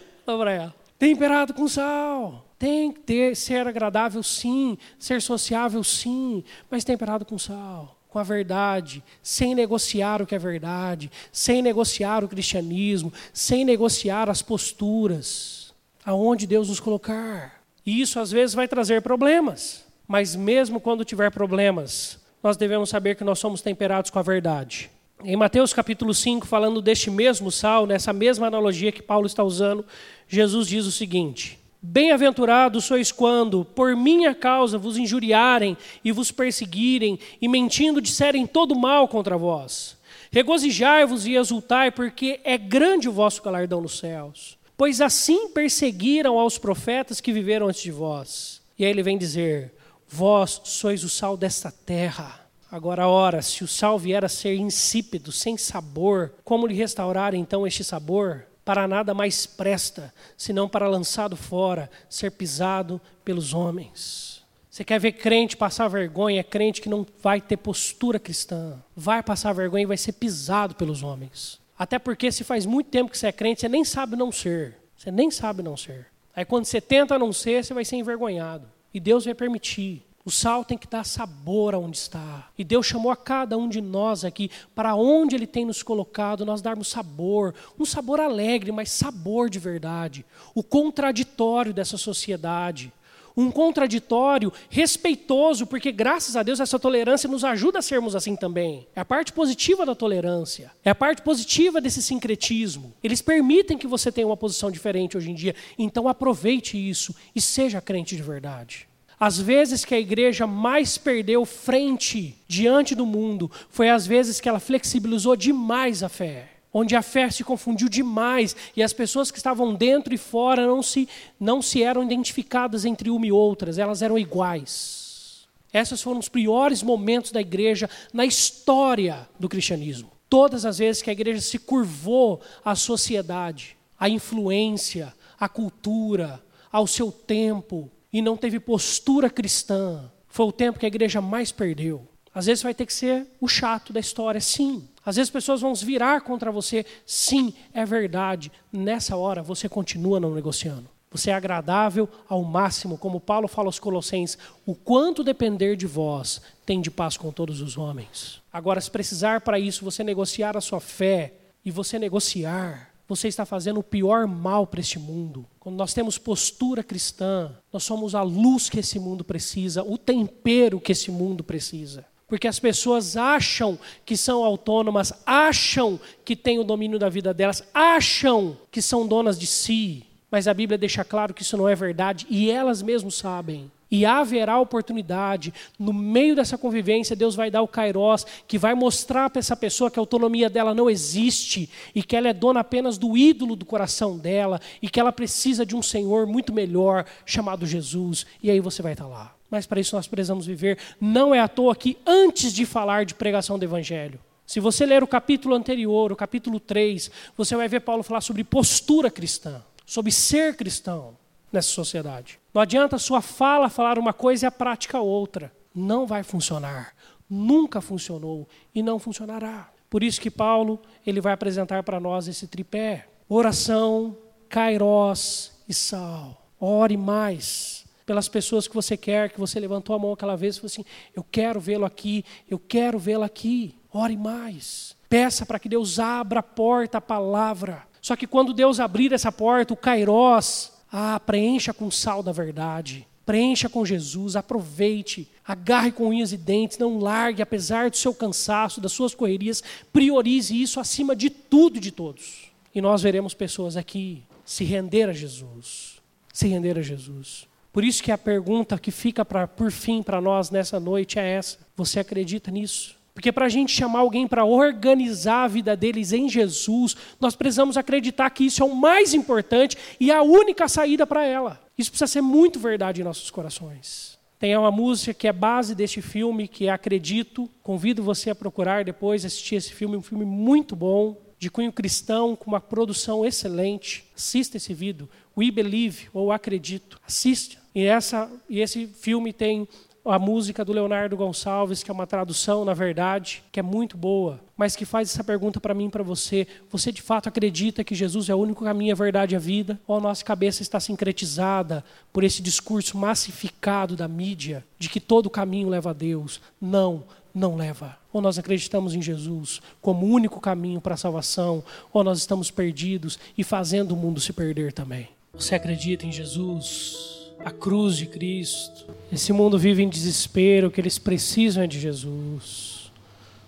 Falou para ela. Temperado com sal. Tem que ter, ser agradável, sim. Ser sociável, sim. Mas temperado com sal. Com a verdade. Sem negociar o que é verdade. Sem negociar o cristianismo. Sem negociar as posturas. Aonde Deus nos colocar. E isso às vezes vai trazer problemas. Mas mesmo quando tiver problemas, nós devemos saber que nós somos temperados com a verdade. Em Mateus capítulo 5, falando deste mesmo sal, nessa mesma analogia que Paulo está usando, Jesus diz o seguinte: Bem-aventurados sois quando, por minha causa, vos injuriarem e vos perseguirem, e mentindo disserem todo mal contra vós. Regozijai-vos e exultai, porque é grande o vosso galardão nos céus pois assim perseguiram aos profetas que viveram antes de vós. E aí ele vem dizer: Vós sois o sal desta terra. Agora, ora, se o sal vier a ser insípido, sem sabor, como lhe restaurar então este sabor? Para nada mais presta, senão para lançado fora, ser pisado pelos homens. Você quer ver crente passar vergonha? É crente que não vai ter postura cristã. Vai passar vergonha e vai ser pisado pelos homens. Até porque se faz muito tempo que você é crente, você nem sabe não ser. Você nem sabe não ser. Aí quando você tenta não ser, você vai ser envergonhado. E Deus vai permitir. O sal tem que dar sabor aonde está. E Deus chamou a cada um de nós aqui, para onde Ele tem nos colocado, nós darmos sabor. Um sabor alegre, mas sabor de verdade. O contraditório dessa sociedade. Um contraditório respeitoso, porque graças a Deus essa tolerância nos ajuda a sermos assim também. É a parte positiva da tolerância. É a parte positiva desse sincretismo. Eles permitem que você tenha uma posição diferente hoje em dia. Então aproveite isso e seja crente de verdade. As vezes que a igreja mais perdeu frente diante do mundo foi as vezes que ela flexibilizou demais a fé, onde a fé se confundiu demais e as pessoas que estavam dentro e fora não se, não se eram identificadas entre uma e outras, elas eram iguais. Esses foram os piores momentos da igreja na história do cristianismo. Todas as vezes que a igreja se curvou à sociedade, à influência, à cultura, ao seu tempo, e não teve postura cristã, foi o tempo que a igreja mais perdeu. Às vezes vai ter que ser o chato da história, sim. Às vezes pessoas vão se virar contra você, sim, é verdade. Nessa hora você continua não negociando. Você é agradável ao máximo, como Paulo fala aos Colossenses: o quanto depender de vós, tem de paz com todos os homens. Agora, se precisar para isso você negociar a sua fé e você negociar você está fazendo o pior mal para este mundo. Quando nós temos postura cristã, nós somos a luz que esse mundo precisa, o tempero que esse mundo precisa. Porque as pessoas acham que são autônomas, acham que têm o domínio da vida delas, acham que são donas de si. Mas a Bíblia deixa claro que isso não é verdade e elas mesmas sabem. E haverá oportunidade, no meio dessa convivência, Deus vai dar o kairós, que vai mostrar para essa pessoa que a autonomia dela não existe e que ela é dona apenas do ídolo do coração dela e que ela precisa de um Senhor muito melhor, chamado Jesus. E aí você vai estar lá. Mas para isso nós precisamos viver. Não é à toa que, antes de falar de pregação do Evangelho, se você ler o capítulo anterior, o capítulo 3, você vai ver Paulo falar sobre postura cristã, sobre ser cristão nessa sociedade. Não adianta a sua fala falar uma coisa e a prática outra. Não vai funcionar. Nunca funcionou e não funcionará. Por isso que Paulo ele vai apresentar para nós esse tripé: oração, kairós e sal. Ore mais pelas pessoas que você quer, que você levantou a mão aquela vez e falou assim: Eu quero vê-lo aqui, eu quero vê-lo aqui. Ore mais. Peça para que Deus abra a porta, a palavra. Só que quando Deus abrir essa porta, o kairós, ah, preencha com sal da verdade. Preencha com Jesus, aproveite, agarre com unhas e dentes, não largue, apesar do seu cansaço, das suas correrias, priorize isso acima de tudo e de todos. E nós veremos pessoas aqui se render a Jesus, se render a Jesus. Por isso que a pergunta que fica pra, por fim para nós nessa noite é essa: você acredita nisso? Porque para a gente chamar alguém para organizar a vida deles em Jesus, nós precisamos acreditar que isso é o mais importante e a única saída para ela. Isso precisa ser muito verdade em nossos corações. Tem uma música que é base deste filme, que é Acredito. Convido você a procurar depois, assistir esse filme, um filme muito bom, de cunho cristão, com uma produção excelente. Assista esse vídeo, We Believe, ou Acredito. Assista. E, essa, e esse filme tem a música do Leonardo Gonçalves, que é uma tradução, na verdade, que é muito boa, mas que faz essa pergunta para mim e para você. Você de fato acredita que Jesus é o único caminho, a verdade e a vida? Ou a nossa cabeça está sincretizada por esse discurso massificado da mídia de que todo caminho leva a Deus? Não, não leva. Ou nós acreditamos em Jesus como o único caminho para a salvação, ou nós estamos perdidos e fazendo o mundo se perder também. Você acredita em Jesus? a cruz de Cristo. Esse mundo vive em desespero, o que eles precisam é de Jesus.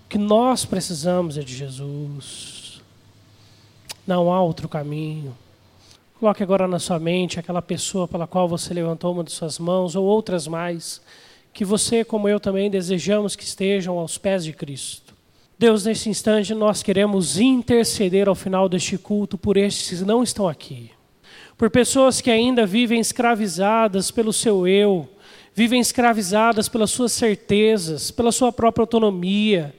O que nós precisamos é de Jesus. Não há outro caminho. Coloque agora na sua mente aquela pessoa pela qual você levantou uma de suas mãos, ou outras mais, que você, como eu também, desejamos que estejam aos pés de Cristo. Deus, nesse instante, nós queremos interceder ao final deste culto por estes que não estão aqui por pessoas que ainda vivem escravizadas pelo seu eu, vivem escravizadas pelas suas certezas, pela sua própria autonomia,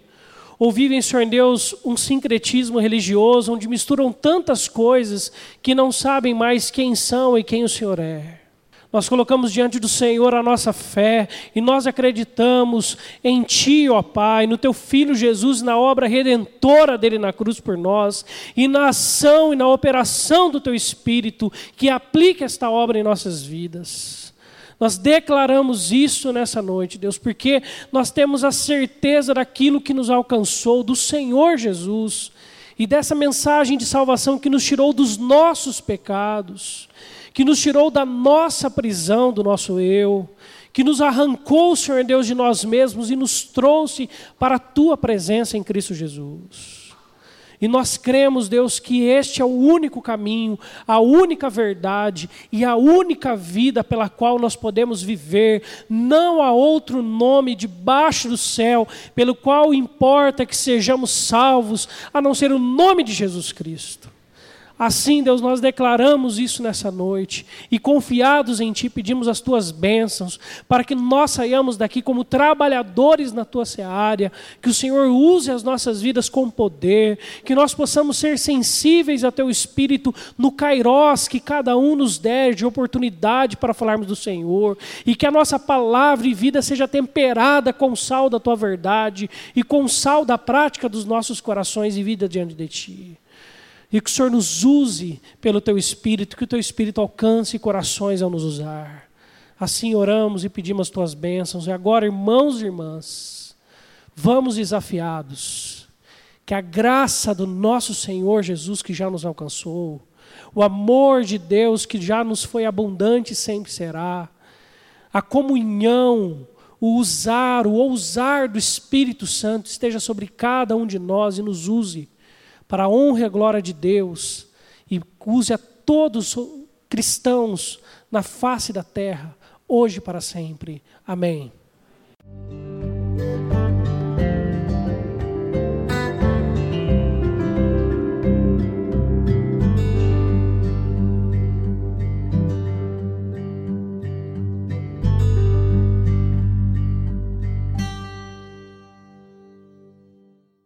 ou vivem, Senhor Deus, um sincretismo religioso onde misturam tantas coisas que não sabem mais quem são e quem o Senhor é. Nós colocamos diante do Senhor a nossa fé e nós acreditamos em Ti, ó Pai, no Teu Filho Jesus, na obra redentora dele na cruz por nós e na ação e na operação do Teu Espírito que aplica esta obra em nossas vidas. Nós declaramos isso nessa noite, Deus, porque nós temos a certeza daquilo que nos alcançou, do Senhor Jesus, e dessa mensagem de salvação que nos tirou dos nossos pecados, que nos tirou da nossa prisão, do nosso eu, que nos arrancou, Senhor Deus, de nós mesmos e nos trouxe para a tua presença em Cristo Jesus. E nós cremos, Deus, que este é o único caminho, a única verdade e a única vida pela qual nós podemos viver. Não há outro nome debaixo do céu pelo qual importa que sejamos salvos, a não ser o nome de Jesus Cristo. Assim, Deus, nós declaramos isso nessa noite e confiados em Ti pedimos as Tuas bênçãos para que nós saiamos daqui como trabalhadores na Tua seara, que o Senhor use as nossas vidas com poder, que nós possamos ser sensíveis ao Teu Espírito no kairós que cada um nos der de oportunidade para falarmos do Senhor e que a nossa palavra e vida seja temperada com sal da Tua verdade e com sal da prática dos nossos corações e vida diante de Ti. E que o Senhor nos use pelo teu Espírito, que o teu Espírito alcance corações ao nos usar. Assim oramos e pedimos as tuas bênçãos. E agora, irmãos e irmãs, vamos desafiados. Que a graça do nosso Senhor Jesus, que já nos alcançou, o amor de Deus, que já nos foi abundante e sempre será, a comunhão, o usar, o ousar do Espírito Santo esteja sobre cada um de nós e nos use para a honra e a glória de Deus e use a todos cristãos na face da terra, hoje e para sempre. Amém.